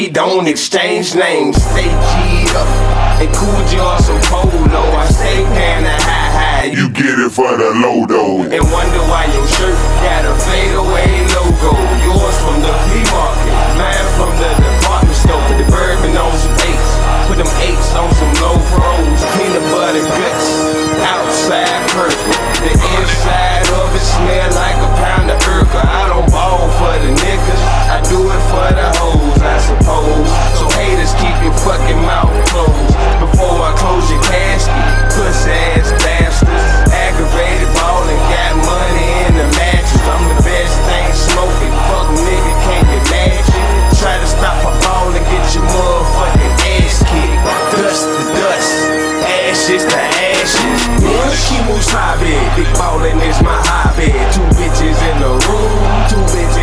we don't exchange names. Stay G'd up and cool jars some polo. I stay pan high high. You get it for the low though. And wonder why your shirt got a Then she moves. Big ballin' is my hobby. Two bitches in the room, two bitches.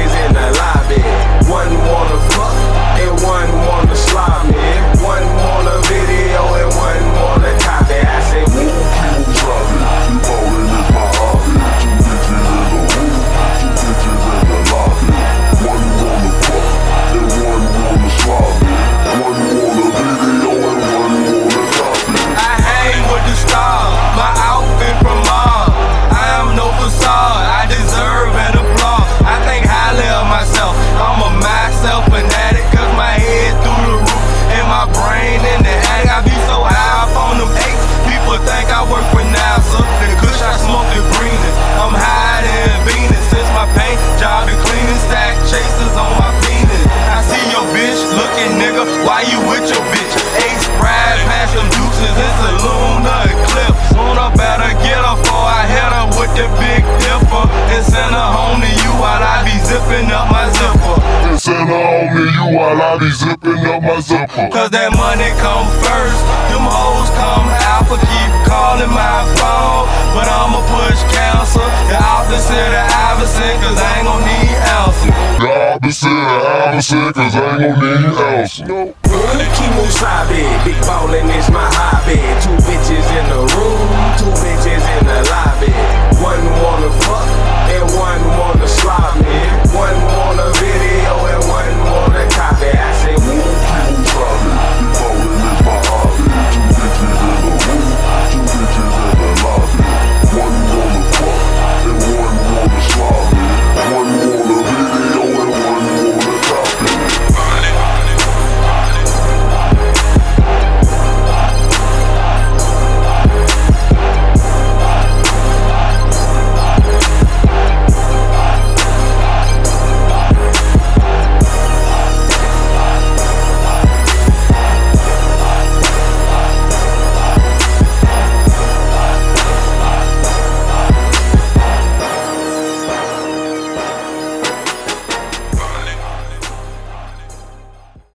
while I be zipping up my zipper. Cause that money come first, them hoes come alpha, keep calling my phone. But I'ma push counsel, the opposite of opposite, cause I ain't gon' need ounces. The opposite of opposite, cause I ain't gon' need ounces. Nope. Man, the Kemosabe big ballin' is my hobby.